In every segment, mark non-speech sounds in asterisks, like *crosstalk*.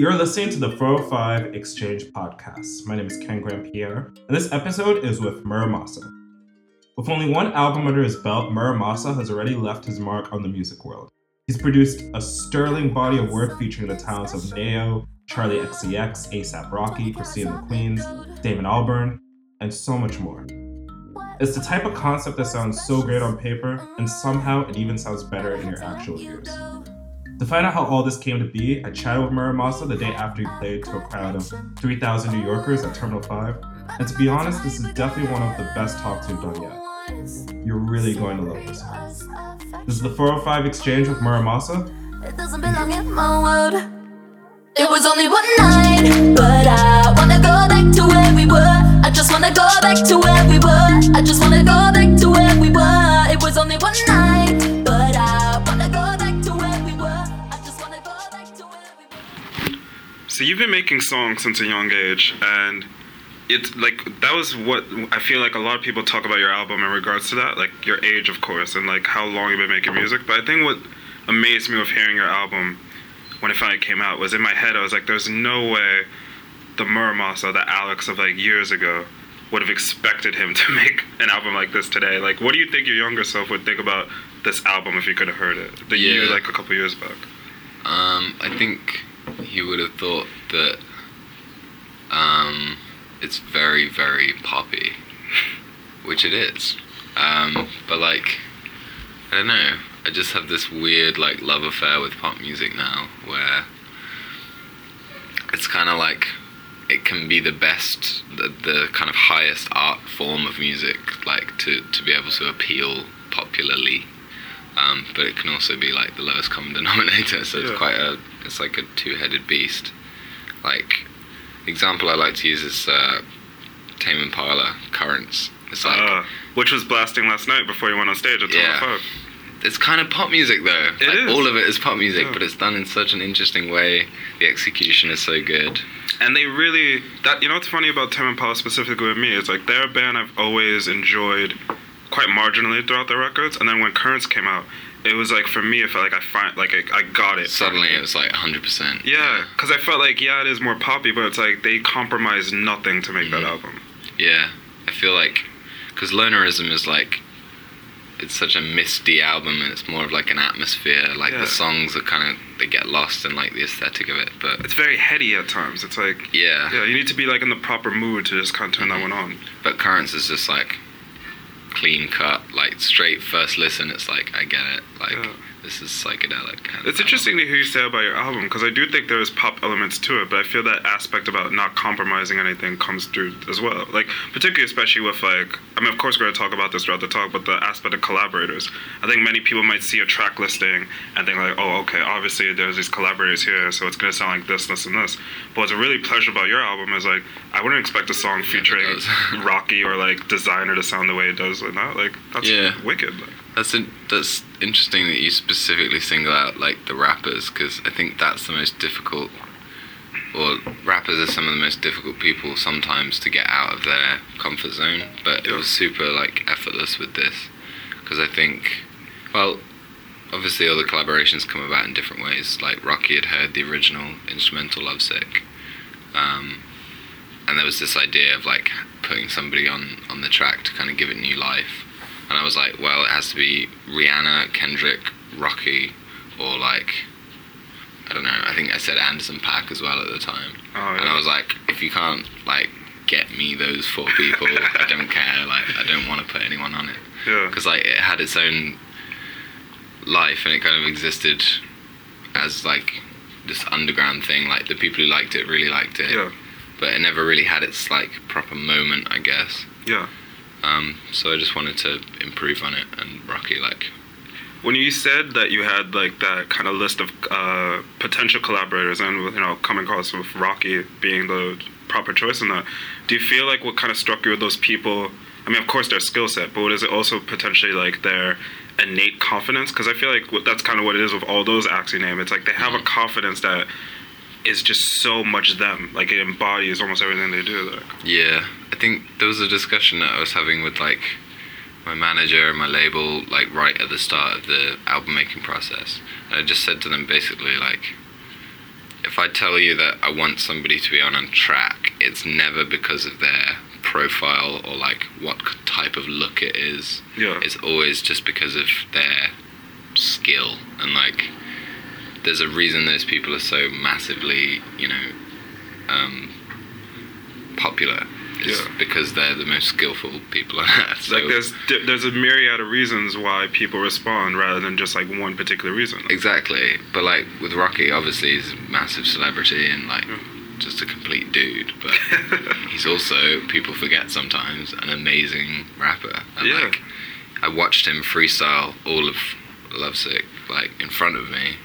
You're listening to the 405 Exchange podcast. My name is Ken Grand-Pierre, and this episode is with Mura Masa. With only one album under his belt, Mura Masa has already left his mark on the music world. He's produced a sterling body of work featuring the talents of Nao, Charli XCX, ASAP Rocky, Christina McQueens, Damon Albarn, and so much more. It's the type of concept that sounds so great on paper, and somehow it even sounds better in your actual ears. To find out how all this came to be, I chatted with Mura Masa the day after he played to a crowd of 3,000 New Yorkers at Terminal 5. And to be honest, this is definitely one of the best talks we've done yet. You're really going to love this one. This is the 405 Exchange with Mura Masa. It doesn't belong in my world. It was only one night, but I wanna go back to where we were. I just wanna go back to where we were. I just wanna go back to where we were. It was only one night, So you've been making songs since a young age, and it's like that was what I feel like a lot of people talk about your album in regards to that, like your age, of course, and like how long you've been making music. But I think what amazed me with hearing your album when it finally came out was in my head. I was like, "There's no way the Mura Masa, the Alex of like years ago, would have expected him *laughs* to make an album like this today." Like, what do you think your younger self would think about this album if you could have heard it? The you Yeah. like a couple years back. Um, I think he would have thought that um, it's very, very poppy, which it is. Um, but like, I don't know. I just have this weird like love affair with pop music now, where it's kind of like it can be the best, the, the kind of highest art form of music, like to to be able to appeal popularly um, but it can also be like the lowest common *laughs* denominator. So Yeah. it's quite a, it's like a two-headed beast. Like, example I like to use is uh, Tame Impala Currents. It's like Uh, which was blasting last night before you went on stage at Yeah. 12 it's kind of pop music though. It like, is. All of it is pop music, Yeah. but it's done in such an interesting way. The execution is so good. And they really that you know what's funny about Tame Impala specifically with me is like they're a band I've always enjoyed quite marginally throughout the records, and then when Currents came out, it was like for me it felt like I find like I, I got it. Suddenly it was like 100%. Yeah, because I felt like yeah it is more poppy, but it's like they compromise nothing to make that Mhm. album. Yeah, I feel like because Lonerism is like it's such a misty album and it's more of like an atmosphere. Like Yeah. the songs are kind of they get lost in like the aesthetic of it. But It's very heady at times. It's like yeah, yeah, you need to be like in the proper mood to just kind of turn that one on. but Currents is just like clean cut, like straight first listen. It's like I get it. Like Yeah. This is psychedelic. kind of It's interesting to hear you say about your album because I do think there's pop elements to it, but I feel that aspect about not compromising anything comes through as well. Like particularly, especially with like, I mean, of course we're gonna talk about this throughout the talk, but the aspect of collaborators. I think many people might see a track listing and think like, oh, okay, obviously there's these collaborators here, so it's gonna sound like this, this, and this. But what's really pleasure about your album is like, I wouldn't expect a song featuring does. *laughs* Rocky or like Desiigner to sound the way it does like that. Like that's Yeah. wicked. Like, That's in, that's interesting that you specifically single out like the rappers because I think that's the most difficult. Or rappers are some of the most difficult people sometimes to get out of their comfort zone. But it was super like effortless with this because I think, well, obviously all the collaborations come about in different ways. Like Rocky had heard the original instrumental "Lovesick," um, and there was this idea of like putting somebody on on the track to kind of give it new life. And I was like, well, it has to be Rihanna, Kendrick, Rocky, or like, I don't know. I think I said Anderson .Paak as well at the time. oh yeah. And I was like, if you can't like get me those four people, I *laughs* don't care. Like, I don't want to put anyone on it yeah. because like it had its own life and it kind of existed as like this underground thing. Like the people who liked it really liked it, Yeah. but it never really had its like proper moment, I guess. Yeah. Um, so I just wanted to improve on it, and Rocky like When you said that you had like that kind of list of uh, potential collaborators, and you know, coming across with Rocky being the proper choice in that, do you feel like what kind of struck you with those people? I mean, of course, their skill set, but is it also potentially like their innate confidence? Because I feel like that's kind of what it is with all those acts you name. It's like they have a confidence that is just so much them. Like it embodies almost everything they do. Like, Yeah, I think there was a discussion that I was having with like my manager and my label, like right at the start of the album making process. And I just said to them basically like, if I tell you that I want somebody to be on a track, it's never because of their profile or like what type of look it is. Yeah. It's always just because of their skill and like there's a reason those people are so massively, you know, um, popular. It's Yeah. because they're the most skillful people on earth. So like there's there's a myriad of reasons why people respond rather than just like one particular reason. Exactly, but like with Rocky, obviously he's a massive celebrity and like Hmm. just a complete dude. But *laughs* he's also people forget sometimes an amazing rapper. And Yeah. like I watched him freestyle all of Lovesick like in front of me,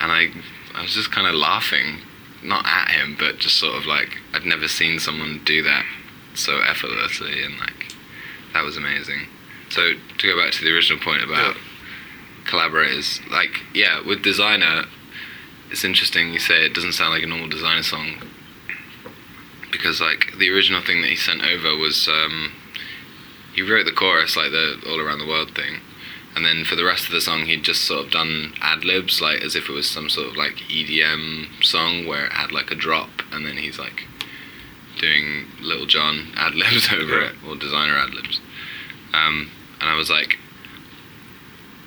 and I I was just kind of laughing, not at him, but just sort of like I'd never seen someone do that so effortlessly, and like that was amazing. So to go back to the original point about Yeah. collaborators, like yeah, with desiigner, it's interesting. You say it doesn't sound like a normal desiigner song because like the original thing that he sent over was um, he wrote the chorus like the all around the world thing, and then for the rest of the song he'd just sort of done ad libs like as if it was some sort of like EDM song where it had like a drop, and then he's like doing Lil Jon *laughs* ad libs over Yeah. it or desiigner ad libs, um, and I was like.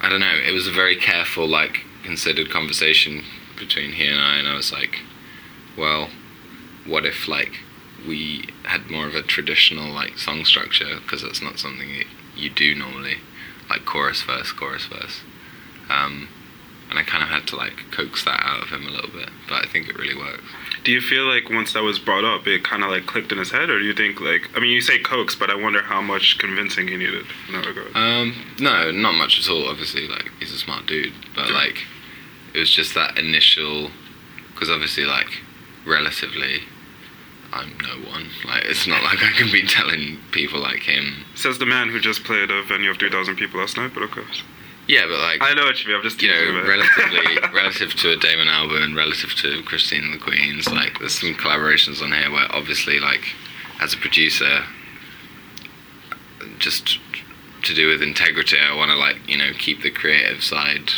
I don't know. It was a very careful, like considered conversation between he and I, and I was like, well, what if like we had more of a traditional like song structure because that's not something you, you do normally, like chorus verse, chorus verse. Um, and I kind of had to like coax that out of him a little bit, but I think it really works. Do you feel like once that was brought up, it kind of like clicked in his head, or do you think like I mean you say coax, but I wonder how much convincing he needed in that regard. Um, no, not much at all. Obviously, like he's a smart dude, but Yeah. like it was just that initial, because obviously, like relatively, I'm no one. Like it's not like I can be telling people like him. Says the man who just played a venue of 3,000 people last night, but of course. Yeah, but like I know what you mean. I'm just you know, relatively *laughs* relative to a Damon Albarn, relative to Christine and the Queens, like there's some collaborations on here where obviously like as a producer just to do with integrity, I wanna like, you know, keep the creative side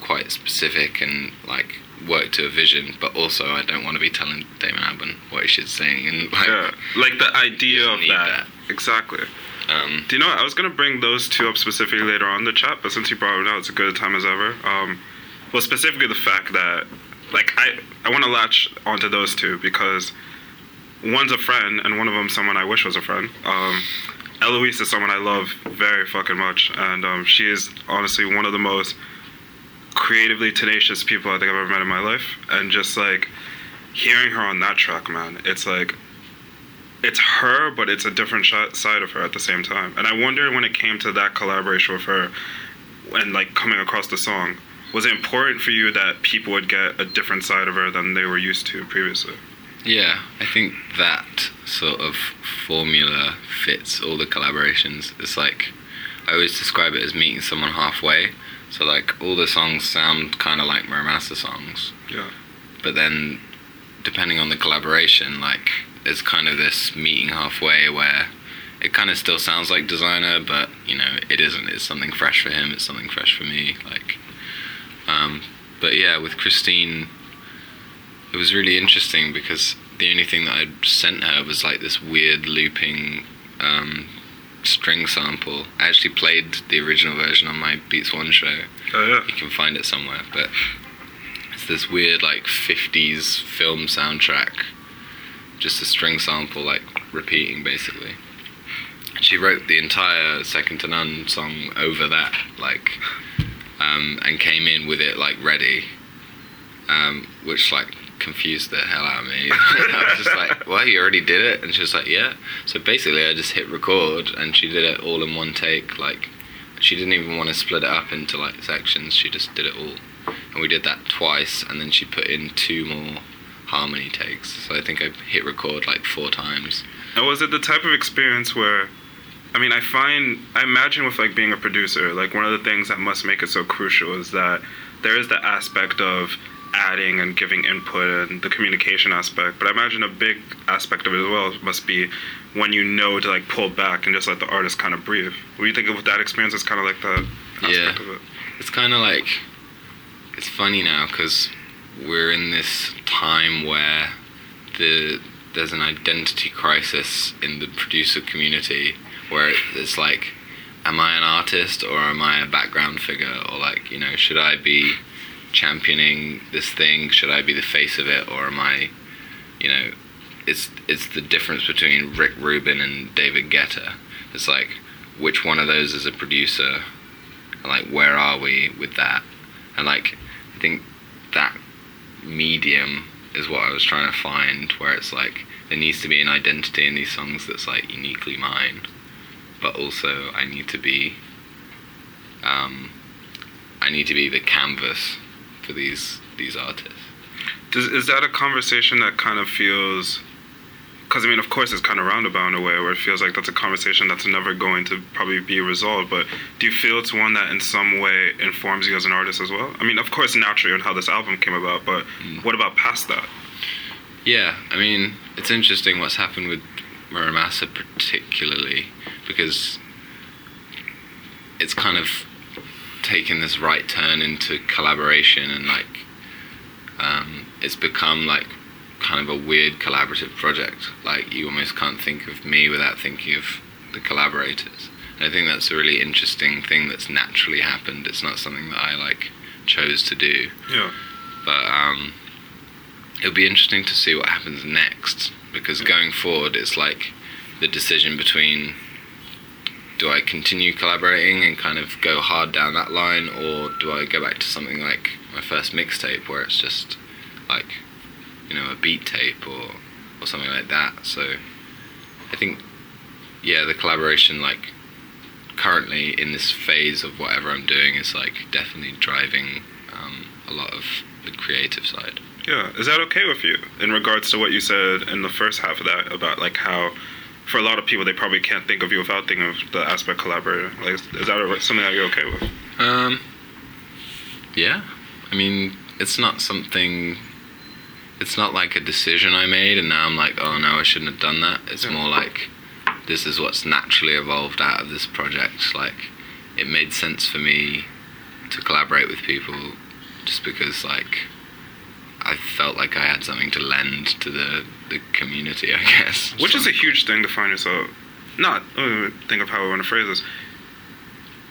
quite specific and like work to a vision, but also I don't want to be telling Damon Albarn what he should sing and like yeah, like the idea of need that. Exactly. um Do you know what? I was gonna bring those two up specifically later on in the chat, but since you brought it out, it's a good time as ever. Um, well, specifically the fact that, like, I I want to latch onto those two because one's a friend and one of them someone I wish was a friend. Um, Eloise is someone I love very fucking much, and um, she is honestly one of the most creatively tenacious people I think I've ever met in my life, and just like hearing her on that track, man, it's like it's her, but it's a different sh- side of her at the same time. And I wonder when it came to that collaboration with her, and like coming across the song, was it important for you that people would get a different side of her than they were used to previously? Yeah, I think that sort of formula fits all the collaborations. It's like I always describe it as meeting someone halfway. So like all the songs sound kind of like Mura Masa songs, Yeah. but then depending on the collaboration, like there's kind of this meeting halfway where it kind of still sounds like desiigner, but you know it isn't. It's something fresh for him. It's something fresh for me. Like, um, but yeah, with Christine, it was really interesting because the only thing that I'd sent her was like this weird looping um, string sample. I actually played the original version on my Beats One show. Oh yeah. You can find it somewhere, but it's this weird like 50s film soundtrack, just a string sample like repeating basically. She wrote the entire Second to None song over that, like, um, and came in with it like ready, um, which like confused the hell out of me. *laughs* I was just like, "What? You already did it?" And she was like, "Yeah." So basically, I just hit record, and she did it all in one take. Like, she didn't even want to split it up into like sections. She just did it all, and we did that twice, and then she put in two more harmony takes. So I think I hit record like four times. And was it the type of experience where, I mean, I find, I imagine with like being a producer, like one of the things that must make it so crucial is that there is the aspect of adding and giving input and the communication aspect. But I imagine a big aspect of it as well must be when you know to like pull back and just let the artist kind of breathe. What do you think of that experience? It's kind of like that aspect Yeah. of it. It's kind of like it's funny now because we're in this time where the there's an identity crisis in the producer community where it's like am I an artist or am I a background figure or like you know should I be championing this thing? Should I be the face of it or am I you know it's it's the difference between Rick Rubin and David Guetta. It's like which one of those is a producer? And like where are we with that? And like I think that medium is what I was trying to find where it's like there needs to be an identity in these songs that's like uniquely mine. But also I need to be um, I need to be the canvas for these these artists Does, is that a conversation that kind of feels? Because I mean, of course, it's kind of roundabout in a way where it feels like that's a conversation that's never going to probably be resolved. But do you feel it's one that in some way informs you as an artist as well? I mean, of course, naturally, on how this album came about. But mm. what about past that? Yeah, I mean, it's interesting what's happened with Mura Masa particularly because it's kind of taken this right turn into collaboration and like um, it's become like kind of a weird collaborative project. Like you almost can't think of me without thinking of the collaborators. And I think that's a really interesting thing that's naturally happened. It's not something that I like chose to do. Yeah. But um, it'll be interesting to see what happens next because going forward, it's like the decision between do I continue collaborating and kind of go hard down that line, or do I go back to something like my first mixtape where it's just like you know a beat tape or or something like that. So I think yeah, the collaboration like currently in this phase of whatever I'm doing is like definitely driving um, a lot of the creative side. Yeah. Is that okay with you in regards to what you said in the first half of that about like how, for a lot of people, they probably can't think of you without thinking of the aspect collaborator. Like, is that something that you're okay with? Um, yeah, I mean, it's not something. It's not like a decision I made, and now I'm like, oh no, I shouldn't have done that. It's Yeah. more like, this is what's naturally evolved out of this project. Like, it made sense for me to collaborate with people, just because like, I felt like I had something to lend to the the community, I guess. *laughs* Which is a huge thing to find yourself. Not think of how I want to phrase this.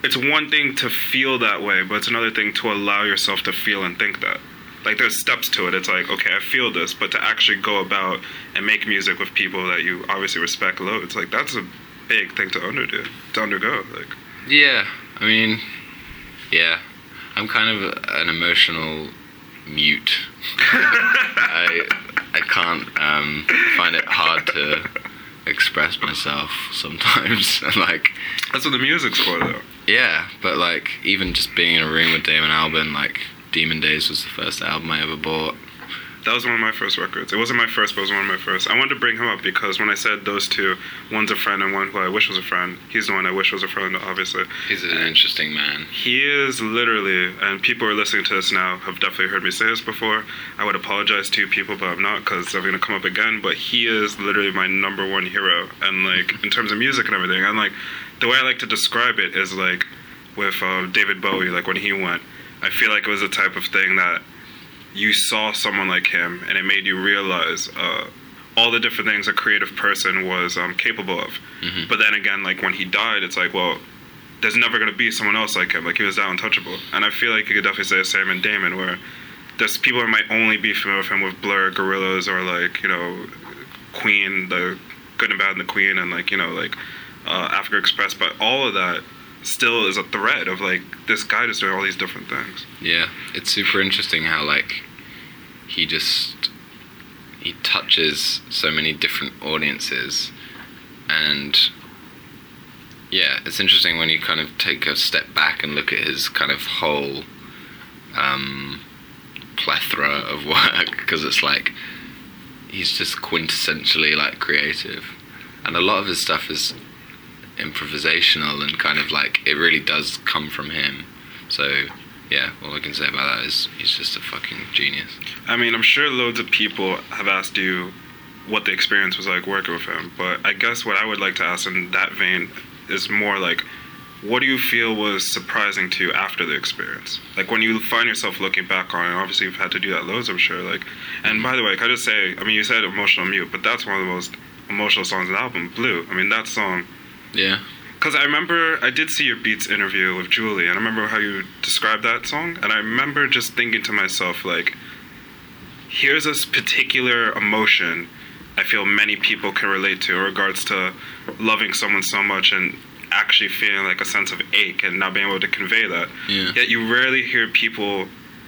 It's one thing to feel that way, but it's another thing to allow yourself to feel and think that. Like there's steps to it. It's like okay, I feel this, but to actually go about and make music with people that you obviously respect loads, like that's a big thing to underdo, to undergo. Like Yeah, I mean, yeah, I'm kind of an emotional mute. *laughs* I I can't um, find it hard to express myself sometimes. *laughs* like, that's what the music's for, though. yeah, but like even just being in a room with Damon Albarn, like Demon Days was the first album I ever bought. That was one of my first records. It wasn't my first, but it was one of my first. I wanted to bring him up because when I said those two, one's a friend and one who I wish was a friend. He's the one I wish was a friend, obviously. He's an interesting man. He is literally, and people who are listening to this now have definitely heard me say this before. I would apologize to you people, but I'm not because they're going to come up again. But he is literally my number one hero. And like, in terms of music and everything, I'm like, the way I like to describe it is like with uh, David Bowie, like when he went, I feel like it was the type of thing that you saw someone like him and it made you realize uh, all the different things a creative person was um, capable of. Mhm. But then again, like when he died, it's like, well, there's never going to be someone else like him. Like he was that untouchable. And I feel like you could definitely say the same in Damon, where there's people who might only be familiar with him with Blur, Gorillaz, or like, you know, Queen, the Good and Bad and the Queen, and like, you know, like uh, Africa Express. But all of that still is a thread of like this guy just doing all these different things. Yeah, it's super interesting how like he just he touches so many different audiences. And yeah, it's interesting when you kind of take a step back and look at his kind of whole um, plethora of *laughs* work because it's like he's just quintessentially like creative. And a lot of his stuff is improvisational and kind of like it really does come from him so yeah all i can say about that is he's just a fucking genius I mean, I'm sure loads of people have asked you what the experience was like working with him, but I guess what I would like to ask in that vein is more like, what do you feel was surprising to you after the experience? Like when you find yourself looking back on it, obviously you've had to do that loads, I'm sure. Like, and by the way, can I just say, I mean, you said emotional mute, but that's one of the most emotional songs in the album, Blue. I mean, that song, Yeah. because I remember I did see your Beats interview with Julie, and I remember how you described that song, and I remember just thinking to myself, like, here's this particular emotion I feel many people can relate to in regards to loving someone so much and actually feeling like a sense of ache and not being able to convey that. Yeah. Yet you rarely hear people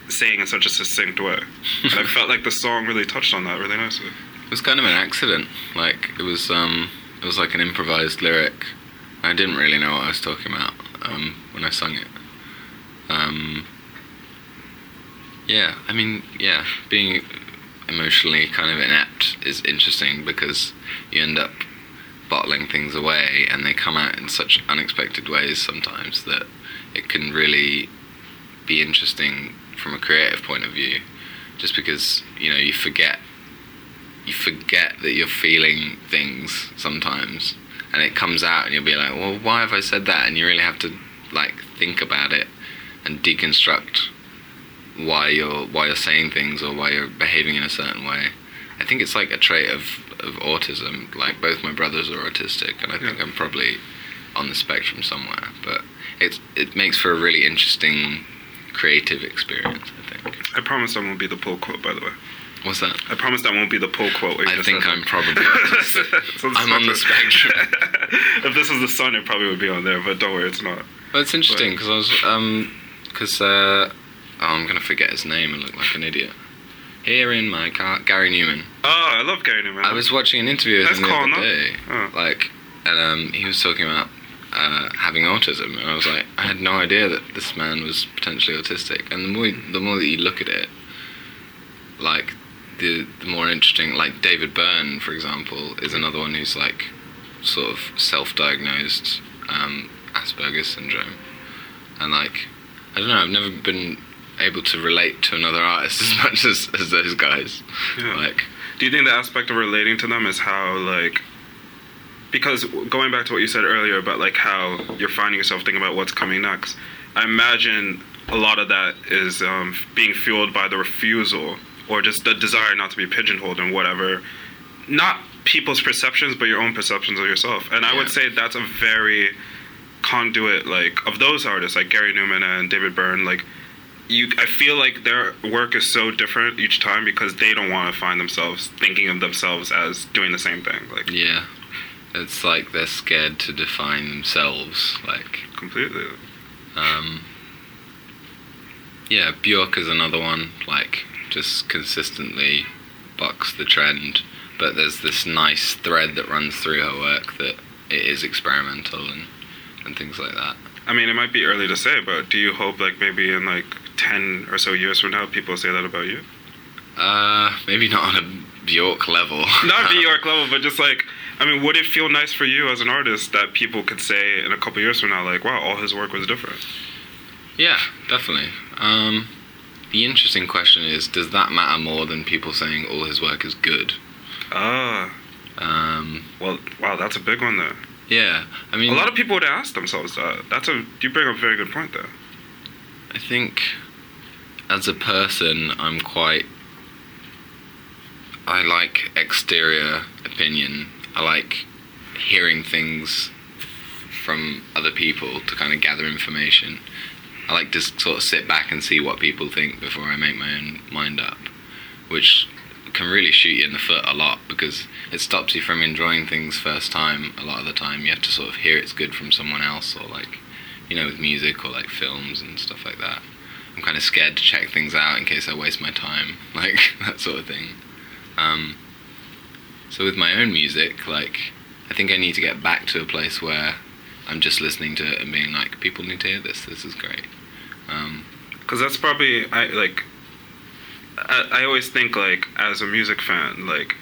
saying in such a succinct way. *laughs* and I felt like the song really touched on that really nicely. It was kind of an accident. Like it was, um, it was like an improvised lyric. I didn't really know what I was talking about um, when I sung it. Um, yeah, I mean, yeah, being emotionally kind of inept is interesting because you end up bottling things away, and they come out in such unexpected ways sometimes that it can really be interesting from a creative point of view. Just because you know you forget you forget that you're feeling things sometimes and it comes out and you'll be like well why have i said that and you really have to like think about it and deconstruct why you're why you're saying things or why you're behaving in a certain way i think it's like a trait of of autism like both my brothers are autistic and i think Yeah. i'm probably on the spectrum somewhere but it's it makes for a really interesting creative experience i think I promise i won't be the pull quote, by the way. What's that I promise that won't be the pull quote. i think i'm probably. *laughs* So i'm on the spectrum *laughs* if this was the sun, it probably would be on there, but don't worry, it's not. Well, it's interesting because I was um because uh, oh, I'm gonna forget his name and look like an idiot. Here in my car, Gary Numan. Oh, I love Gary Numan. I was watching an interview with That's him the other day, Oh. like, and um, he was talking about uh, having autism, and I was like, I had no idea that this man was potentially autistic. And the more the more that you look at it, like the the more interesting, like David Byrne, for example, is another one who's like sort of self-diagnosed um, Asperger's syndrome, and like I don't know, I've never been able to relate to another artist *laughs* as much as, as those guys. Yeah. Like, Do you think the aspect of relating to them is how like because going back to what you said earlier about like how you're finding yourself thinking about what's coming next, I imagine a lot of that is um, being fueled by the refusal or just the desire not to be pigeonholed and whatever, not people's perceptions but your own perceptions of yourself. And I would say that's a very conduit like of those artists like Gary Numan and David Byrne like you I feel like their work is so different each time because they don't want to find themselves thinking of themselves as doing the same thing like Yeah. It's like they're scared to define themselves. Like, completely um, yeah, Bjork is another one. Like, just consistently bucks the trend. But there's this nice thread that runs through her work that it is experimental and, and things like that. I mean it might be early to say but do you hope like maybe in like 10 or so years from now people say that about you Uh, maybe not on a Bjork level. *laughs* not *laughs* Bjork level but just like I mean would it feel nice for you as an artist that people could say in a couple years from now like wow all his work was different Yeah, definitely. Um, the interesting question is, does that matter more than people saying all his work is good? ah Um, well wow that's a big one though. yeah, I mean, a lot of people would ask themselves that that's a you bring up a very good point there I think as a person, I'm quite. I like exterior opinion. I like hearing things from other people to kind of gather information. I like to sort of sit back and see what people think before I make my own mind up, which can really shoot you in the foot a lot because it stops you from enjoying things first time a lot of the time. You have to sort of hear it's good from someone else or like you know, with music or like films and stuff like that. I'm kind of scared to check things out in case I waste my time, *laughs* like that sort of thing. Um, so with my own music, like I think I need to get back to a place where I'm just listening to it and being like, people need to hear this. This is great. Um, because that's probably I like. I, I always think like as a music fan, like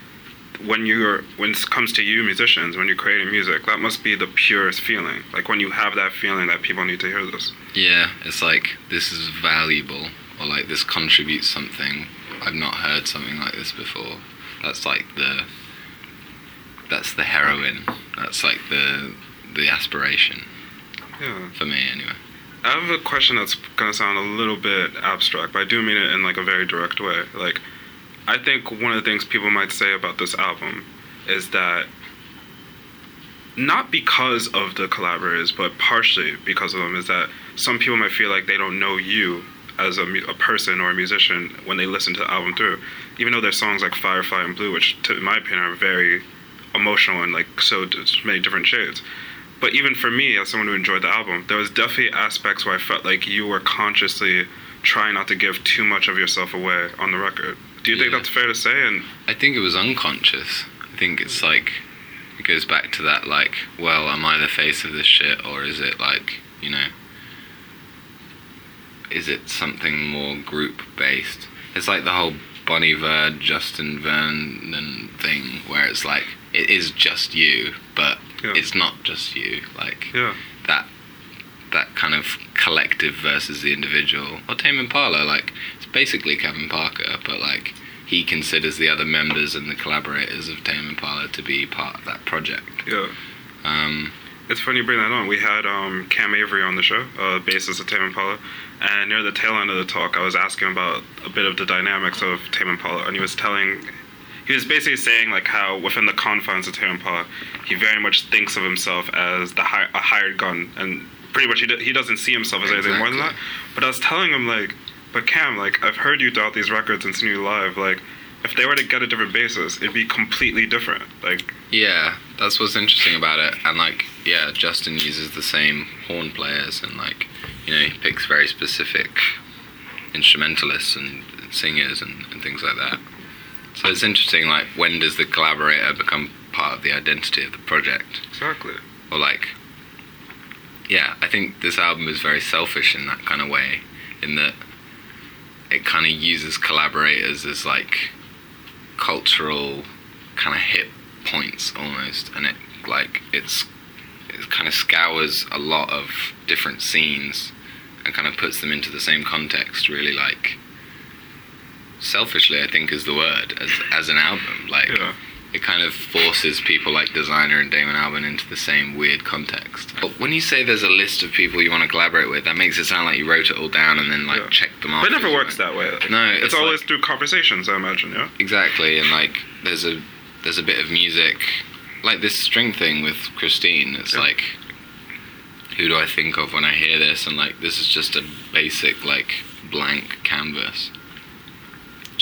when you're when it comes to you musicians, when you're creating music, that must be the purest feeling. Like when you have that feeling that people need to hear this. yeah, it's like this is valuable or like this contributes something. I've not heard something like this before. That's like the that's the heroin That's like the the aspiration. Yeah. For me, anyway. I have a question that's gonna sound a little bit abstract, but I do mean it in like a very direct way. Like, I think one of the things people might say about this album is that not because of the collaborators, but partially because of them, is that some people might feel like they don't know you as a, mu- a person or a musician when they listen to the album through. Even though there's songs like Firefly and Blue, which, to, in my opinion, are very emotional and like so many different shades. But even for me, as someone who enjoyed the album, there was definitely aspects where I felt like you were consciously trying not to give too much of yourself away on the record. Do you think that's fair to say? And I think it was unconscious. I think it's like it goes back to that like, well, am I the face of this shit or is it like, you know, is it something more group based? It's like the whole Bon Iver, Justin Vernon thing where it's like it is just you, but Yeah. it's not just you. Like yeah, that that kind of collective versus the individual. Or Tame Impala, like it's basically Kevin Parker, but like he considers the other members and the collaborators of Tame Impala to be part of that project. yeah. Um, It's funny you bring that on. We had um, Cam Avery on the show, uh, bassist of Tame Impala, and near the tail end of the talk, I was asking about a bit of the dynamics of Tame Impala, and he was telling, he was basically saying like how within the confines of Tame Impala, he very much thinks of himself as the hi- a hired gun, and pretty much he, do- he doesn't see himself as anything more than that. But I was telling him like, but Cam, like I've heard you throughout these records and seen you live, like. If they were to get a different basis, it'd be completely different. Like, yeah, that's what's interesting about it. And like, yeah, Justin uses the same horn players and like, you know, he picks very specific instrumentalists and singers and, and things like that. So it's interesting, like, when does the collaborator become part of the identity of the project? exactly. or like yeah i think this album is very selfish in that kind of way in that it kind of uses collaborators as like cultural kind of hit points almost and it like it's it kind of scours a lot of different scenes and kind of puts them into the same context really like selfishly i think is the word as as an album like Yeah. it kind of forces people like Desiigner and Damon Albarn into the same weird context. But when you say there's a list of people you want to collaborate with, that makes it sound like you wrote it all down and then like Yeah. checked them off. But it never works that way. No, it's, it's always like- through conversations. I imagine, yeah. Exactly, and like there's a there's a bit of music, like this string thing with Christine. It's Yeah. like, who do I think of when I hear this? And like this is just a basic like blank canvas.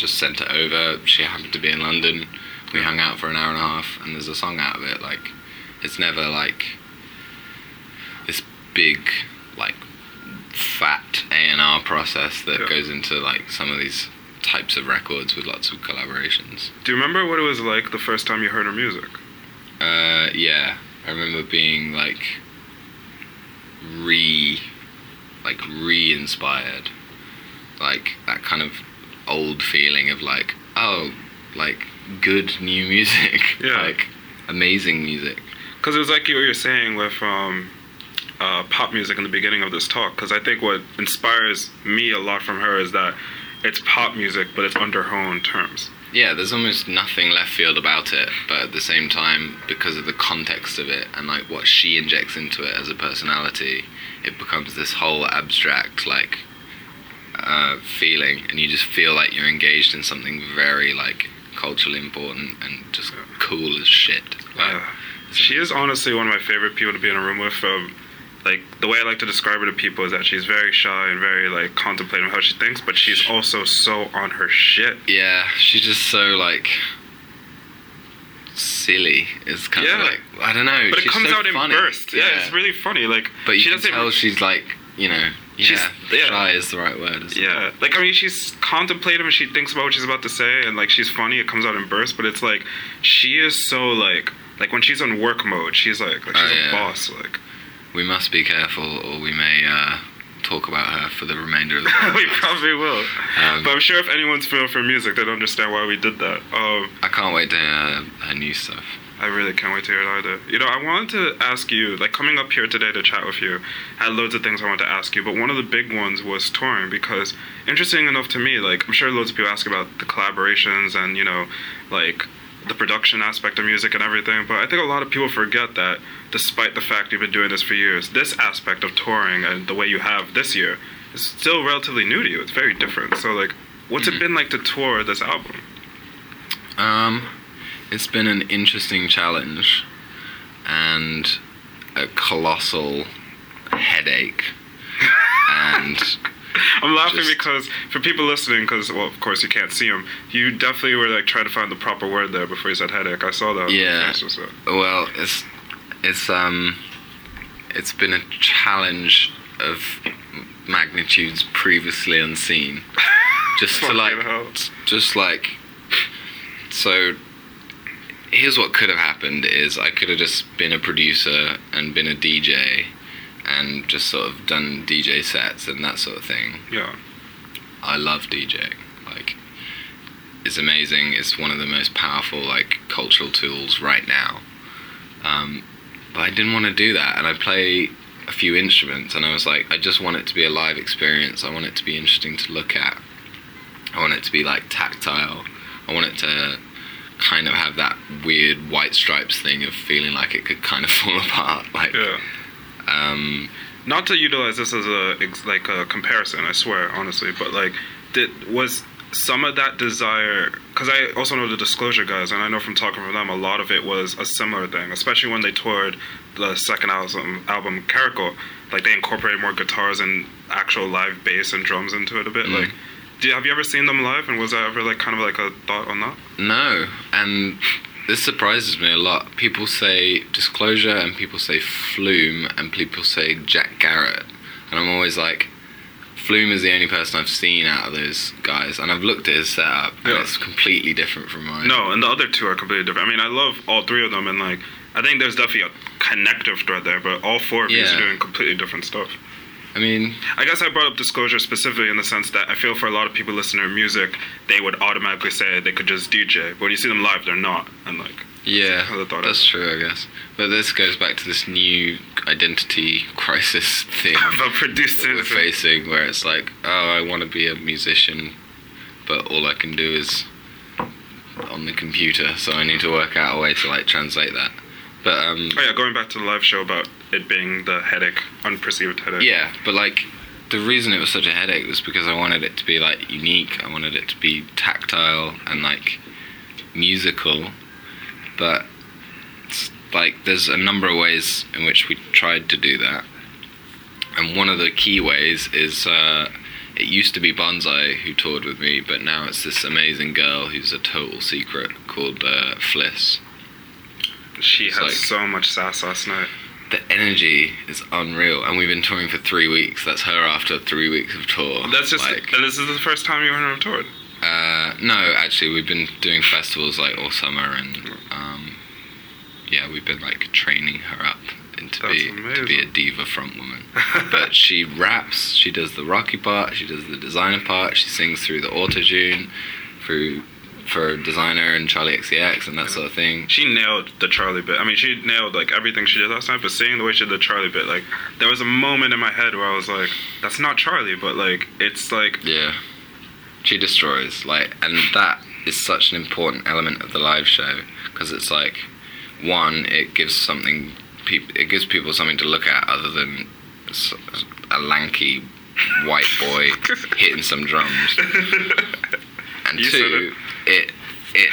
Just sent it over. She happened to be in London. We hung out for an hour and a half, and there's a song out of it. Like, it's never like this big like fat A and R process that Yeah. goes into like some of these types of records with lots of collaborations. Do you remember what it was like the first time you heard her music? Uh, yeah, I remember being like re, like re-inspired, like that kind of old feeling of like, oh, like good new music, *laughs* Yeah. like amazing music. Because it was like what you were saying with um, uh, pop music in the beginning of this talk. Because I think what inspires me a lot from her is that it's pop music, but it's under her own terms. Yeah, there's almost nothing left field about it, but at the same time, because of the context of it and like what she injects into it as a personality, it becomes this whole abstract like uh, feeling, and you just feel like you're engaged in something very like culturally important and just cool as shit. Like, Yeah. She is honestly one of my favorite people to be in a room with. Um, like the way I like to describe her to people is that she's very shy and very like contemplative of how she thinks, but she's also so on her shit. yeah, she's just so like silly. It's kind Yeah. of like I don't know. But it comes so out in funny. bursts. Yeah. it's really funny. Like, But you she can doesn't. tell she's like, you know, She's- yeah, yeah. shy is the right word. Isn't it? Yeah, like I mean, she's contemplative and she thinks about what she's about to say, and like she's funny. It comes out in bursts, but it's like she is so like like when she's on work mode, she's like like she's Oh, a yeah. boss. Like We must be careful, or we may uh, talk about her for the remainder of the *laughs* we probably will. Um, but I'm sure if anyone's familiar for music, they'd understand why we did that. Um, I can't wait to hear her new stuff. I really can't wait to hear it either. You know, I wanted to ask you, like coming up here today to chat with you, I had loads of things I wanted to ask you, but one of the big ones was touring because interesting enough to me, like I'm sure loads of people ask about the collaborations and, you know, like the production aspect of music and everything. But I think a lot of people forget that despite the fact you've been doing this for years, this aspect of touring and the way you have this year is still relatively new to you. It's very different. So like, what's it been like to tour this album? Um, it's been an interesting challenge and a colossal headache. and *laughs* I'm laughing Just- because for people listening, because well, of course you can't see him. You definitely were like trying to find the proper word there before you said headache. I saw that. Yeah. face, so- well, it's it's um it's been a challenge of magnitudes previously unseen. *laughs* Just to like hell. just like so here's what could have happened is I could have just been a producer and been a DJ and just sort of done DJ sets and that sort of thing. Yeah. I love DJing. Like it's amazing. It's one of the most powerful like cultural tools right now. Um, but I didn't want to do that and I play a few instruments and I was like I just want it to be a live experience. I want it to be interesting to look at. I want it to be like tactile. I want it to kind of have that weird white stripes thing of feeling like it could kind of *laughs* fall apart. Like, Yeah. um, Not to utilize this as a like a comparison, I swear, honestly, but like, did was some of that desire? Because I also know the Disclosure guys, and I know from talking with them, a lot of it was a similar thing, especially when they toured the second album, album Caracal. Like they incorporated more guitars and actual live bass and drums into it a bit. Mm. Like, you, have you ever seen them live? And was that ever like kind of like a thought on that? No, and this surprises me a lot. People say disclosure, and people say flume, and people say Jack Garratt, and I'm always like, Flume is the only person I've seen out of those guys, and I've looked at his setup, and Yeah. it's completely different from mine. No, and the other two are completely different. I mean, I love all three of them, and like, I think there's definitely a connective thread there, but all four of you Yeah. are doing completely different stuff. I mean, I guess I brought up disclosure specifically in the sense that I feel for a lot of people listening to music, they would automatically say they could just DJ, but when you see them live, they're not, and like, yeah, that's true, I guess. But this goes back to this new identity *laughs* crisis thing. *laughs* that we're facing where it's like, oh, I want to be a musician, but all I can do is on the computer, so I need to work out a way to like translate that. But um, Oh yeah, going back to the live show about it being the headache, unperceived headache. yeah, but like the reason it was such a headache was because I wanted it to be like unique. I wanted it to be tactile and like musical, but it's, like there's a number of ways in which we tried to do that, and one of the key ways is uh, it used to be Bonzai who toured with me, but now it's this amazing girl who's a total secret called uh, Fliss. She It's had like- so much sass last night. The energy is unreal, and we've been touring for three weeks. That's her after three weeks of tour. That's just, like, and this is the first time you and her have toured. Uh, no, actually, we've been doing festivals like all summer, and um, yeah, we've been like training her up into That's be to be a diva front woman. *laughs* but she raps. She does the rocky part. She does the desiigner part. She sings through the auto tune, through for desiigner and Charli XCX and that sort of thing. She nailed the Charli bit. I mean, she nailed like everything she did last night. But seeing the way she did the Charli bit, like there was a moment in my head where I was like, "That's not Charli," but like it's like Yeah, she destroys like, and that is such an important element of the live show because it's like, one, it gives something, peop- it gives people something to look at other than a lanky white boy *laughs* hitting some drums, *laughs* and You said two, it it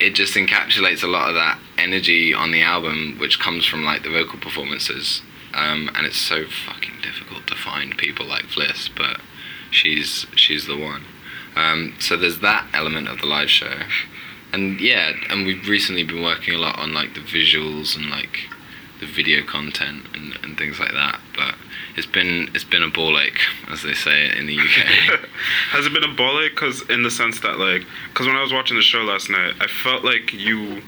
it just encapsulates a lot of that energy on the album, which comes from like the vocal performances. Um, and it's so fucking difficult to find people like Fliss, but she's she's the one. Um, so there's that element of the live show, and yeah, and we've recently been working a lot on like the visuals and like the video content and, and things like that. But it's been it's been a ball ache, as they say in the UK. *laughs* Has it been a ball ache? Because in the sense that like, because when I was watching the show last night, I felt like you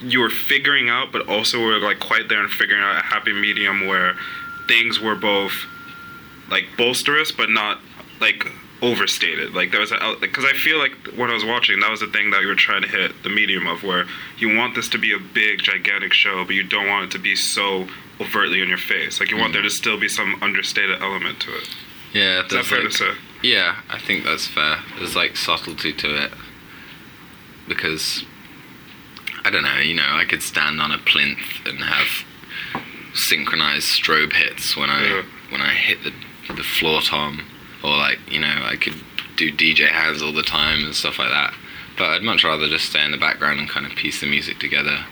you were figuring out, but also were like quite there and figuring out a happy medium where things were both like bolsterous, but not like overstated. Like there was a because I feel like when I was watching, that was the thing that you were trying to hit the medium of where you want this to be a big, gigantic show, but you don't want it to be so overtly in your face. Like you want there to mm-hmm. still be some understated element to it. yeah, Is that fair like, to say? Yeah, I think that's fair. There's like subtlety to it because I don't know, you know, I could stand on a plinth and have synchronized strobe hits when I Yeah. when I hit the the floor tom, or like you know, I could do DJ hands all the time and stuff like that. But I'd much rather just stay in the background and kind of piece the music together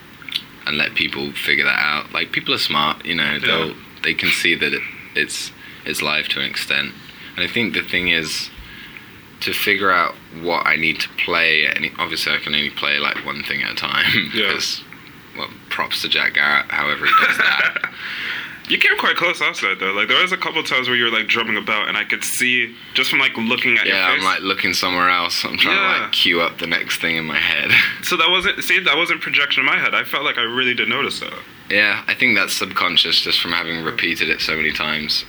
and let people figure that out. Like people are smart, you know, they'll they can see that it, it's it's live to an extent. And I think the thing is to figure out what I need to play. And obviously, I can only play like one thing at a time. Yeah. Because, well, props to Jack Garratt, however he does that. *laughs* You came quite close outside though. Like there was a couple times where you were like drumming about, and I could see just from like looking at yeah, I'm like looking somewhere else. I'm trying to like cue up the next thing in my head. *laughs* so that wasn't see that wasn't projection in my head. I felt like I really did notice that. yeah, I think that's subconscious just from having repeated it so many times.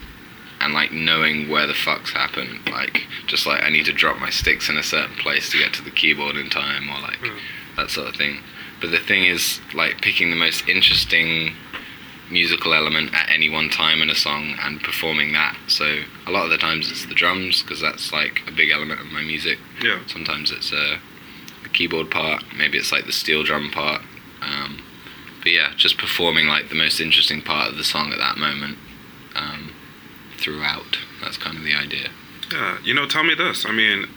And like knowing where the fucks happen, like just like I need to drop my sticks in a certain place to get to the keyboard in time, or like Mm. that sort of thing. But the thing is, like picking the most interesting musical element at any one time in a song and performing that. So a lot of the times it's the drums because that's like a big element of my music. Yeah. Sometimes it's a, the keyboard part. Maybe it's like the steel drum part. Um, but yeah, just performing like the most interesting part of the song at that moment um, throughout. That's kind of the idea. Yeah, you know, tell me this. I mean,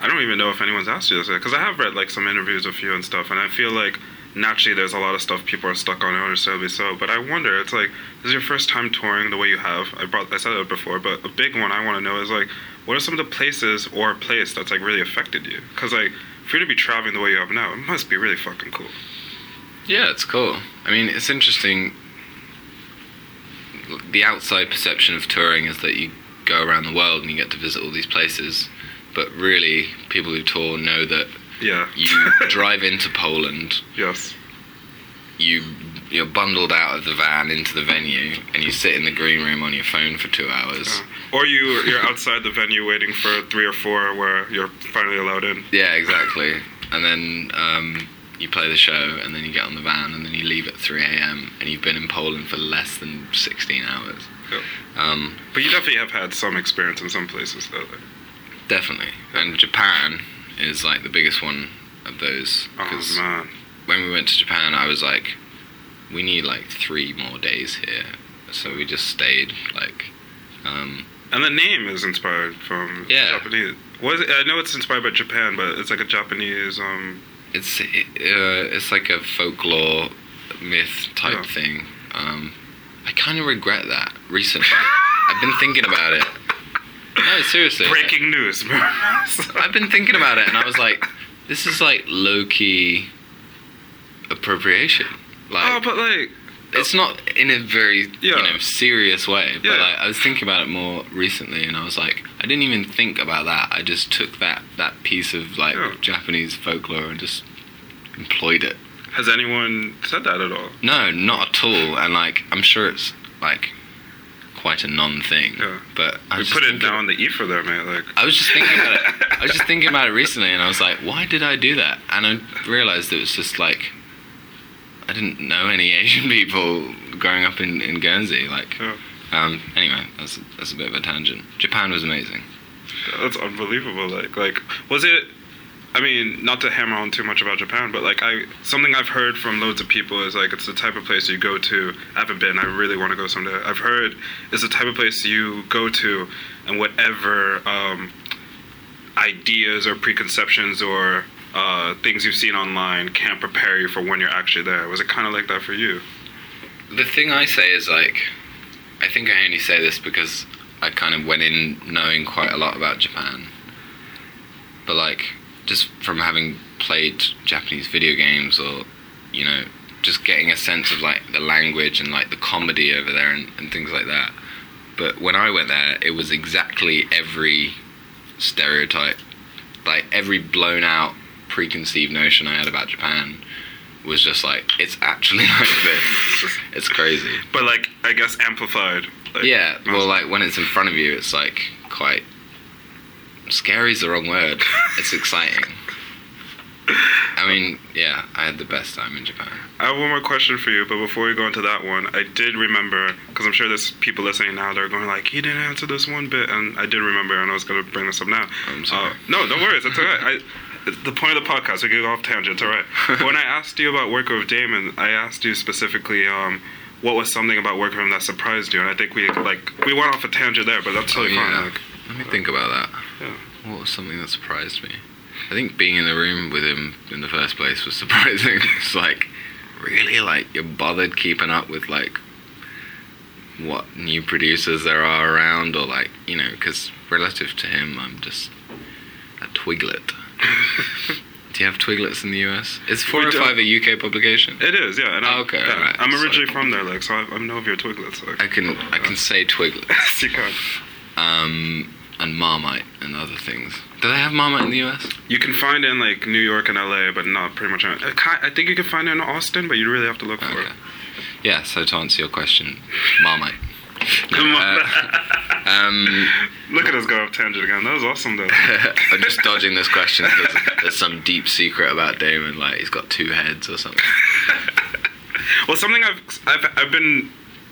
I don't even know if anyone's asked you this because I have read like some interviews of you and stuff, and I feel like naturally there's a lot of stuff people are stuck on, and understandably so. But I wonder, it's like this is your first time touring the way you have. I brought, I said it before, but a big one I want to know is like, what are some of the places or place that's like really affected you? Because like, for you to be traveling the way you have now, it must be really fucking cool. Yeah, it's cool. I mean, it's interesting. The outside perception of touring is that you go around the world and you get to visit all these places, but really, people who tour know that Yeah. you *laughs* drive into Poland, yes. you you're bundled out of the van into the venue, and you sit in the green room on your phone for two hours. Yeah. Or you you're outside the venue waiting for three or four where you're finally allowed in. Yeah, exactly. And then um, you play the show, and then you get on the van, and then you leave at 3 a.m. and you've been in Poland for less than 16 hours. Um, But you definitely have had some experience in some places though. Definitely. And Japan is like the biggest one of those. oh Because man. when we went to Japan, I was like, we need like three more days here. So we just stayed. Like, um, And the name is inspired from Yeah. Japanese. Was it, I know it's inspired by Japan, but it's like a Japanese. Um, it's it, uh, it's like a folklore myth type Yeah. thing. Um, I kind of regret that recently. I've been thinking about it. No, seriously. breaking news. *laughs* I've been thinking about it, and I was like, this is like low key appropriation. Like, oh, but like, it's not in a very Yeah. you know serious way but Yeah. like, i was thinking about it more recently and i was like i didn't even think about that i just took that that piece of like Yeah. japanese folklore and just employed it has anyone said that at all? no not at all and like i'm sure it's like quite a non thing Yeah. but I We put it down the E for there, mate. Like, I was just thinking about it. *laughs* I was just thinking about it recently, and I was like, "Why did I do that?" And I realized it was just like I didn't know any Asian people growing up in, in Guernsey. Like, Yeah. um, anyway, that's that's a bit of a tangent. Japan was amazing. that's unbelievable. Like, like, was it? I mean, not to hammer on too much about Japan, but like, I something I've heard from loads of people is like it's the type of place you go to. I haven't been. I really want to go someday. I've heard it's the type of place you go to, and whatever um, ideas or preconceptions or uh, things you've seen online can't prepare you for when you're actually there. Was it kind of like that for you? The thing I say is like, I think I only say this because I kind of went in knowing quite a lot about Japan. But like, just from having played Japanese video games or, you know, just getting a sense of like the language and like the comedy over there and, and things like that. But when I went there, it was exactly every stereotype, like every blown out preconceived notion I had about Japan was just like, it's actually *laughs* like this. It's crazy. But like, I guess amplified. Like, Yeah, well, like when it's in front of you, it's like quite scary is the wrong word. It's exciting. I mean, yeah, I had the best time in Japan. I have one more question for you, but before we go into that one, I did remember because I'm sure there's people listening now. They're going like, "He didn't answer this one bit," and I did remember, and I was gonna bring this up now. I'm sorry. Uh, no, no worries. It's alright. I the point of the podcast. We go off tangents, all right. *laughs* when I asked you about working with Damon, I asked you specifically, um, what was something about working with him that surprised you? And I think we like we went off a tangent there, but that's Oh, totally yeah. fine. Like, Let me think about that. yeah. What was something that surprised me? I think being in the room with him in the first place was *laughs* surprising. it's like, really, like you're bothered keeping up with like what new producers there are around, or like you know, because relative to him, I'm just a twiglet. *laughs* Do you have twiglets in the US? Is We four or five a UK publication? It is, yeah. And oh, I'm, Oh, okay, yeah, alright. I'm originally from there, like, so I, I know of your twiglets. Like, I can I can say twiglet. *laughs* you can. Um, and Marmite and other things. Do they have Marmite in the US? You can find it in like New York and LA, but not pretty much. I, I think you can find it in Austin, but you really have to look for it. Yeah, so to answer your question, Marmite. *laughs* Come on. Uh, *laughs* um, Look at us go off tangent again. That was awesome, though. *laughs* I'm just dodging this question because there's some deep secret about Damon, like he's got two heads or something. well, something I've, I've I've been.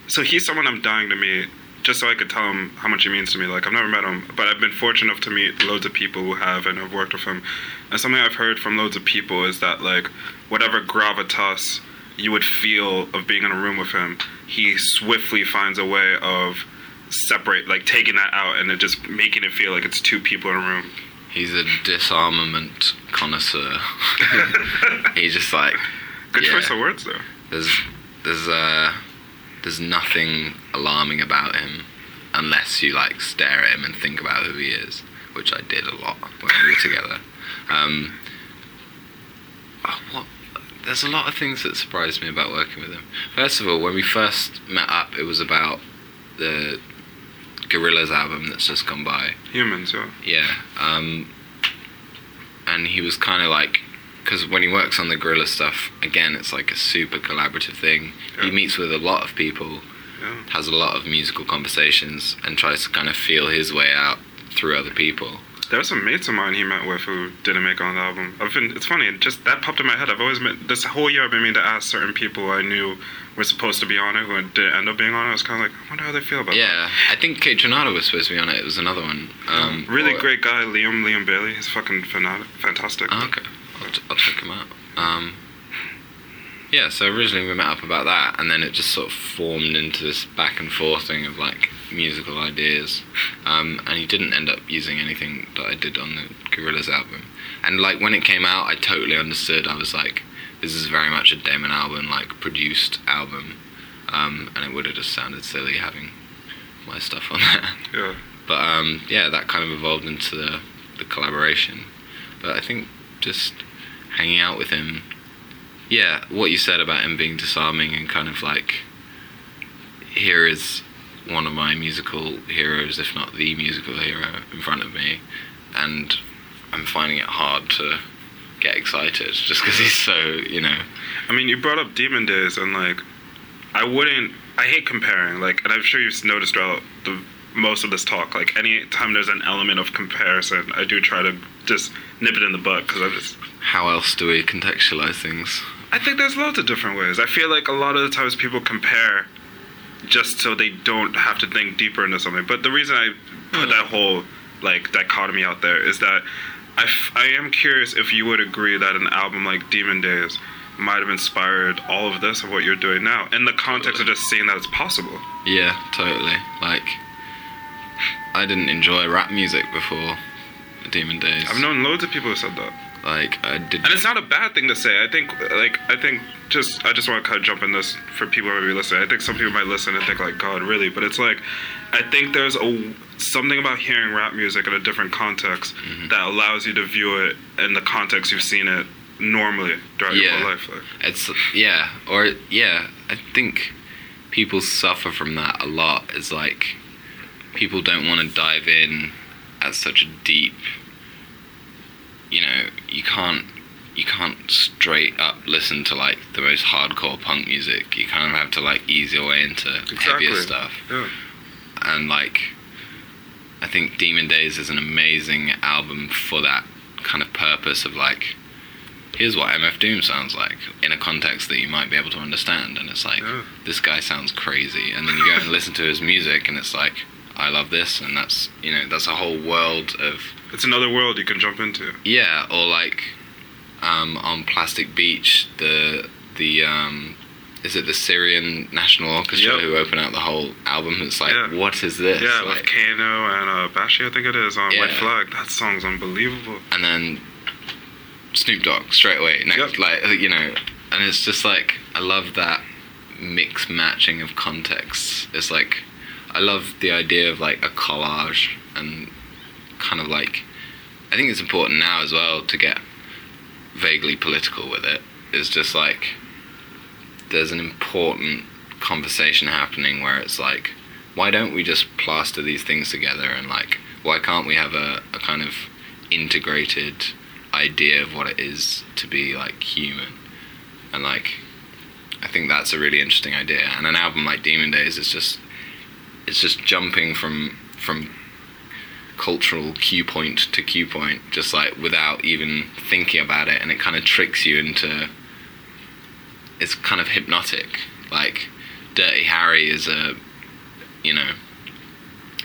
So he's someone I'm dying to meet, just so I could tell him how much he means to me. Like I've never met him, but I've been fortunate enough to meet loads of people who have and have worked with him. And something I've heard from loads of people is that like whatever gravitas you would feel of being in a room with him, he swiftly finds a way of separate, like taking that out and just making it feel like it's two people in a room. He's a disarmament connoisseur. *laughs* *laughs* he's just like Good Yeah. choice of words, though. there's there's uh there's nothing alarming about him unless you like stare at him and think about who he is, which I did a lot when we were together. Um, oh, what? There's a lot of things that surprised me about working with him. First of all, when we first met up, it was about the Gorillaz album that's just gone by. Humanz, yeah. Yeah. Um, and he was kind of like, because when he works on the Gorilla stuff, again, it's like a super collaborative thing. He meets with a lot of people, Yeah. has a lot of musical conversations, and tries to kind of feel his way out through other people. There were some mates of mine he met with who didn't make it on the album. I've been. It's funny. Just that popped in my head. I've always been. This whole year, I've been meaning to ask certain people I knew were supposed to be on it who didn't end up being on it. I was kind of like, I wonder how they feel about Yeah, I think Kate was supposed to be on it. It was another one. Um. Really or- great guy, Liam Liam Bailey. He's fucking fantastic. Oh, okay, I'll, check him out. Um, yeah, so originally we met up about that, and then it just sort of formed into this back and forth thing of like musical ideas. Um, and he didn't end up using anything that I did on the Gorillaz album. And like when it came out, I totally understood. I was like, this is very much a Damon album, like produced album. Um, and it would have just sounded silly having my stuff on there. Yeah. *laughs* But um, yeah, that kind of evolved into the, the collaboration. But I think just hanging out with him, yeah, what you said about him being disarming and kind of like, here is one of my musical heroes, if not the musical hero, in front of me, and I'm finding it hard to get excited *laughs* just because he's so, you know. I mean, you brought up Demon Days, and like, I wouldn't. I hate comparing. Like, and I'm sure you've noticed throughout the most of this talk. Like, anytime there's an element of comparison, I do try to just nip it in the bud because I'm just. How else do we contextualize things? I think there's loads of different ways. I feel like a lot of the times people compare just so they don't have to think deeper into something. But the reason I put that mm. whole like dichotomy out there is that I, f- I am curious if you would agree that an album like Demon Days might have inspired all of this of what you're doing now in the context of just seeing that it's possible. Yeah, totally. Like, I didn't enjoy rap music before Demon Days. I've known loads of people who said that. Like, I did. And it's not a bad thing to say. I think, like, I think just, I just want to kind of jump in this for people who may be listening. I think some people might listen and think, like, God, really? But it's like, I think there's a something about hearing rap music in a different context mm-hmm. that allows you to view it in the context you've seen it normally throughout your whole life. Like, It's yeah, or yeah. I think people suffer from that a lot. Is like people don't want to dive in at such a deep. You know, you can't you can't straight up listen to like the most hardcore punk music. You kind of have to like ease your way into heavier stuff. yeah. and like I think Demon Days is an amazing album for that kind of purpose of like here's what MF Doom sounds like in a context that you might be able to understand and it's like Yeah. this guy sounds crazy and then you go and listen to his music and it's like I love this, and that's you know that's a whole world of It's another world you can jump into. yeah, or like um, on Plastic Beach, the the um, is it the Syrian National Orchestra Yep. who open out the whole album? It's like, Yeah. what is this? Yeah, Like, with Kano and uh, Bashy, I think it is on White Flag. That song's unbelievable. and then Snoop Dogg straight away next, Yep. like you know, and it's just like I love that mix matching of contexts. It's like I love the idea of like a collage and kind of like I think it's important now as well to get vaguely political with it. It's just like there's an important conversation happening where it's like why don't we just plaster these things together and like why can't we have a, a kind of integrated idea of what it is to be like human and like i think that's a really interesting idea and an album like demon days is just it's just jumping from from cultural cue point to cue point just like without even thinking about it. And it kind of tricks you into it's kind of hypnotic. Like dirty harry is a you know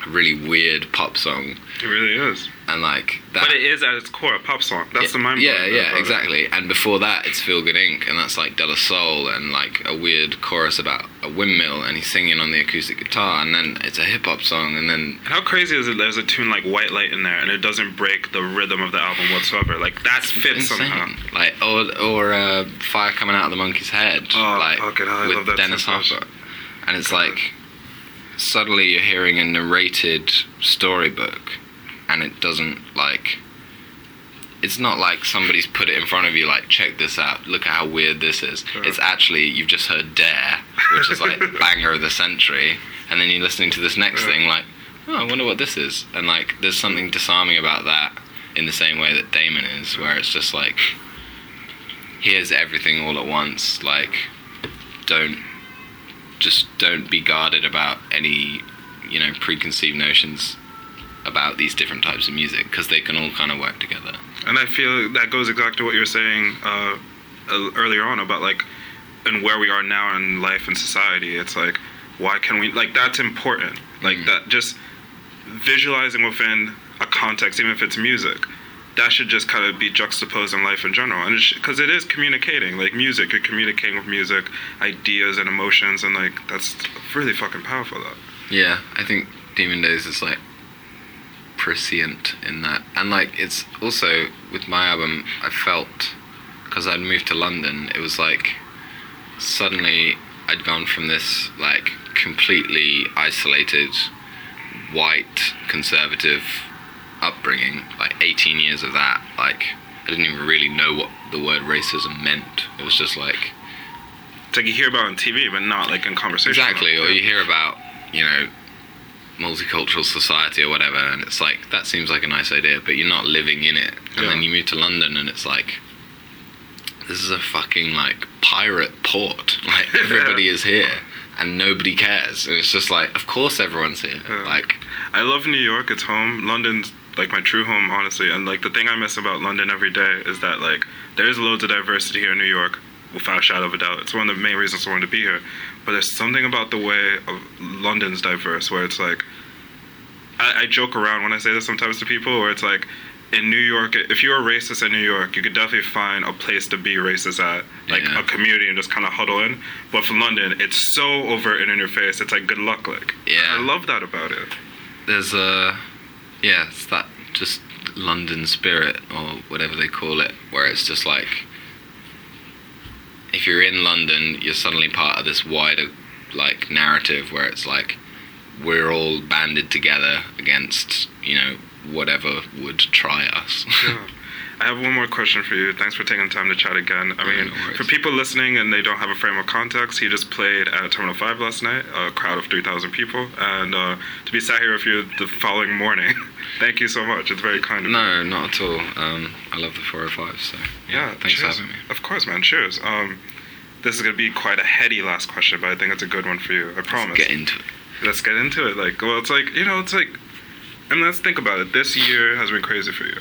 really weird pop song It really is. and like that But it is at its core a pop song. That's the mind. yeah, yeah, exactly. And before that, it's Feel Good Inc. and that's like De La Soul and like a weird chorus about a windmill, and he's singing on the acoustic guitar, and then it's a hip hop song, and then And how crazy is it? There's a tune like White Light in there, and it doesn't break the rhythm of the album whatsoever. Like that fits somehow. Like or or uh, fire coming out of the monkey's head, Oh, like fucking hell, I with love that Dennis. Hopper, and it's like suddenly you're hearing a narrated storybook, and it doesn't like. It's not like somebody's put it in front of you, like, check this out, look at how weird this is. Yeah. It's actually, you've just heard Dare, which is like *laughs* banger of the century, and then you're listening to this next Yeah. thing, like, oh, I wonder what this is. And, like, there's something disarming about that in the same way that Damon is, where it's just like, here's everything all at once. Like, don't, just don't be guarded about any, you know, preconceived notions about these different types of music because they can all kind of work together. And I feel that goes exactly to what you were saying uh, earlier on about like, and where we are now in life and society. It's like, why can we like that's important. Like Mhm. that just visualizing within a context, even if it's music. That should just kind of be juxtaposed in life in general, and because it is communicating, like music, you're communicating with music, ideas and emotions, and like that's really fucking powerful. Though. Yeah, I think Demon Days is like prescient in that, and like it's also with my album. I felt because I'd moved to London, it was like suddenly I'd gone from this like completely isolated white conservative upbringing, like 18 years of that. Like I didn't even really know what the word racism meant. It was just like It's like you hear about it on TV, but not like in conversation. Exactly, or you hear about, you know, multicultural society or whatever, and it's like, that seems like a nice idea, but you're not living in it. And then you move to London, and it's like, this is a fucking, like, pirate port. *laughs* Like, everybody is here, and nobody cares. And it's just like, of course everyone's here. Yeah. Like, I love New York. It's home. London's like my true home, honestly. And like the thing I miss about London every day is that like there's loads of diversity here in New York, without a shadow of a doubt. It's one of the main reasons I wanted to be here. But there's something about the way of London's diverse, where it's like I, I joke around when I say this sometimes to people, where it's like. In New York, if you're a racist in New York, you could definitely find a place to be racist at, like Yeah. a community, and just kind of huddle in. But for London, it's so overt and in your face. It's like good luck, like. Yeah. I love that about it. there's a, yeah, it's that just London spirit, or whatever they call it, where it's just like, if you're in London, you're suddenly part of this wider like narrative where it's like we're all banded together against you know whatever would try us. Yeah. *laughs* I have one more question for you. Thanks for taking the time to chat again. I Yeah, mean, no for people listening and they don't have a frame of context, he just played at Terminal 5 last night, a crowd of 3,000 people. And uh, to be sat here with you the following morning, *laughs* thank you so much. It's very kind of you. no, not at all. Um, I love the 405, so yeah, Yeah, thanks cheers. for having me. Of course, man. Cheers. Um, this is going to be quite a heady last question, but I think it's a good one for you. I promise. Get into it. let's get into it. Like, well, it's like you know, it's like, and let's think about it. This year has been crazy for you.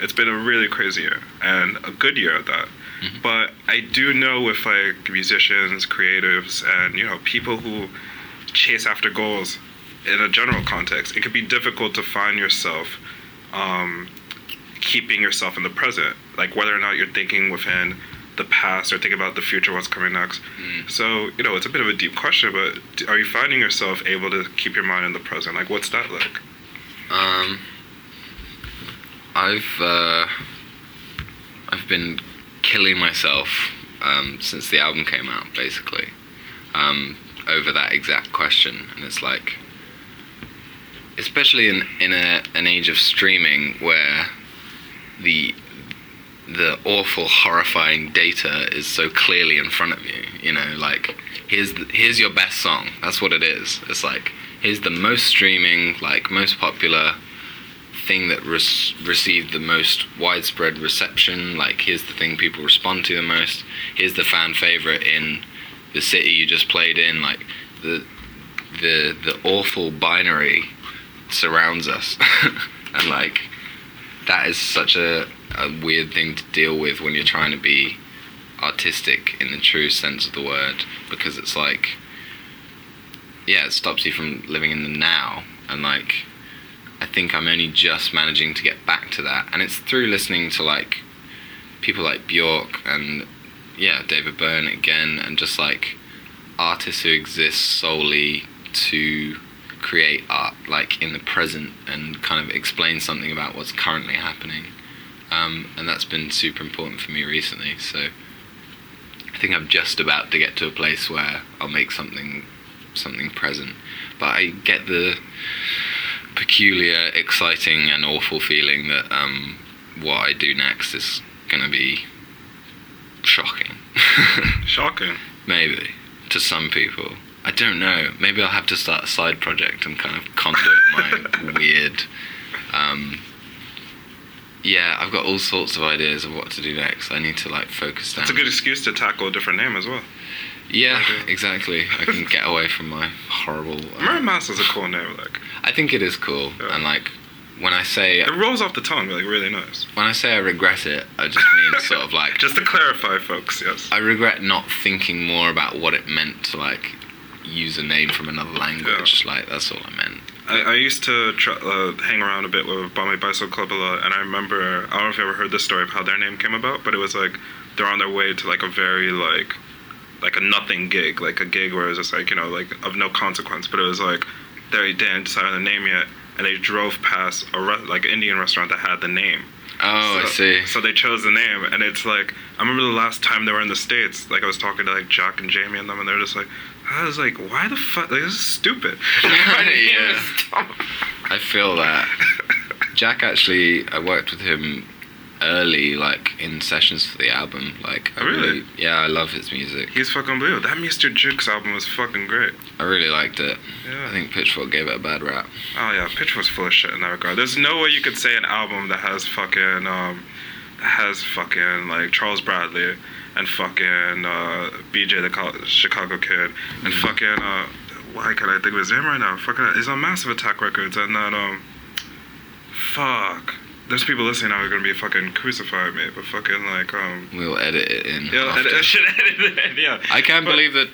It's been a really crazy year and a good year at that. Mhm. But I do know with like musicians, creatives, and you know people who chase after goals, in a general context, it could be difficult to find yourself um, keeping yourself in the present, like whether or not you're thinking within the past or thinking about the future, what's coming next. So, you know, it's a bit of a deep question, but are you finding yourself able to keep your mind in the present? Like, what's that like? Um, I've uh, I've been killing myself um, since the album came out, basically, um, over that exact question, and it's like, especially in in a, an age of streaming where the the awful, horrifying data is so clearly in front of you. You know, like here's the, here's your best song. That's what it is. It's like here's the most streaming, like most popular thing that res- received the most widespread reception. Like here's the thing people respond to the most. Here's the fan favorite in the city you just played in. Like the the the awful binary surrounds us, *laughs* and like that is such a, a weird thing to deal with when you're trying to be artistic in the true sense of the word because it's like yeah it stops you from living in the now and like i think i'm only just managing to get back to that. And it's through listening to like people like bjork and yeah david byrne again and just like artists who exist solely to create art like in the present and kind of explain something about what's currently happening. Um, and that's been super important for me recently. So i think i'm just about to get to a place where i'll make something something present. But i get the peculiar exciting and awful feeling that um, what i do next is going to be shocking *laughs* Shocking. Maybe to some people. I don't know. Maybe I'll have to start a side project and kind of conduit my *laughs* weird. Um, yeah, I've got all sorts of ideas of what to do next. I need to like focus down. It's a good excuse to tackle a different name as well. Yeah, exactly. I can get away from my horrible. Murray Uh, Mass is a cool name. Like, I think it is cool, Yeah. and like when I say it rolls off the tongue, like really nice. when I say I regret it, I just mean *laughs* sort of like Just to clarify, folks, yes. I regret not thinking more about what it meant to like use a name from another language. Like that's all I meant. I, I used to try, uh, hang around a bit with Bombay Bicycle Club a lot, and I remember I don't know if you ever heard the story of how their name came about, but it was like they're on their way to like a very like like a nothing gig, like a gig where it was just like you know like of no consequence, but it was like they didn't decide on the name yet, and they drove past a re- like Indian restaurant that had the name. Oh, so, I see. So they chose the name, and it's like I remember the last time they were in the states. Like I was talking to like Jack and Jamie and them, and they're just like, I was like, why the fuck? Like this is stupid. *laughs* Yeah. *laughs* I feel that. Jack actually, I worked with him early, like in sessions for the album. Like, I Really? yeah, I love his music. He's fucking unbelievable. That Mr. Jukes album was fucking great. I really liked it. Yeah. I think Pitchfork gave it a bad rap. Oh yeah, Pitchfork's full of shit in that regard. There's no way you could say an album that has fucking um has fucking like Charles Bradley and fucking uh BJ the Col- Chicago Kid and fucking uh why can't I think of his name right now? Fucking he's on Massive Attack Records and that um fuck. There's people listening now who are gonna be fucking crucifying me, but fucking like um We'll edit it in. yeah, after. I, should edit it. In, Yeah. I can't But- believe that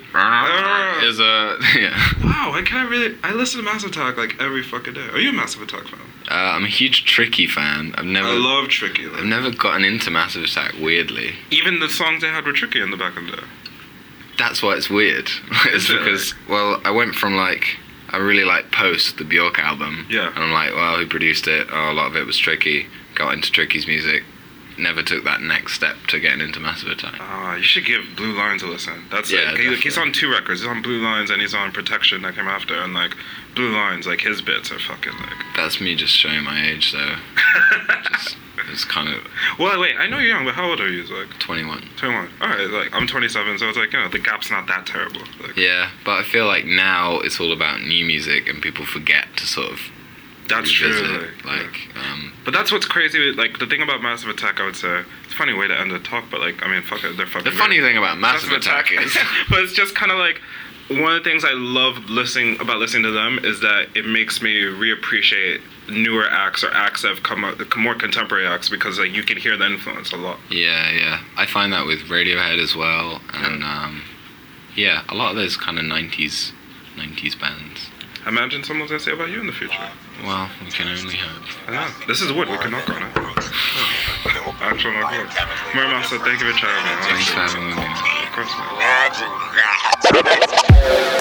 is a *laughs* yeah. Wow, I can't really. I listen to Massive Attack like every fucking day. Are you a Massive Attack fan? Uh, I'm a huge Tricky fan. I've never I love Tricky. Like, I've never gotten into Massive Attack. Weirdly, even the songs they had were Tricky in the back of the day. that's why it's weird. *laughs* it's because well, I went from like I really like Post, the Bjork album. Yeah. And I'm like, well, who produced it? Oh, a lot of it was Tricky. Got into Tricky's music. Never took that next step to getting into Massive Attack. Ah, you should give Blue Lines a listen. That's Yeah, like, he, he's on two records. He's on Blue Lines and he's on Protection that came after. And like Blue Lines, like his bits are fucking like. That's me just showing my age, though. *laughs* just, it's kind of Well, wait, I know you're young, but how old are you? Like 21. 21. All right, like I'm 27, so it's like you know the gap's not that terrible. Like Yeah, but I feel like now it's all about new music, and people forget to sort of that's true. Like, Like, um, But that's what's crazy. Like the thing about Massive Attack, I would say it's a funny way to end the talk, but like I mean, fuck it, they're fucking. the great. funny thing about Massive Attack is *laughs* but it's just kind of like one of the things I love listening about listening to them is that it makes me reappreciate newer acts or acts that have come out, more contemporary acts because like you can hear the influence a lot. Yeah, yeah. I find that with Radiohead as well, and um, yeah, a lot of those kind of '90s, '90s bands. Imagine someone's gonna say about you in the future. Well, we can only hope. I know. This is wood. We can knock on it. Actual knock wood. Mura Masa, thank you for chatting, man. Thanks for having me. Of course, man.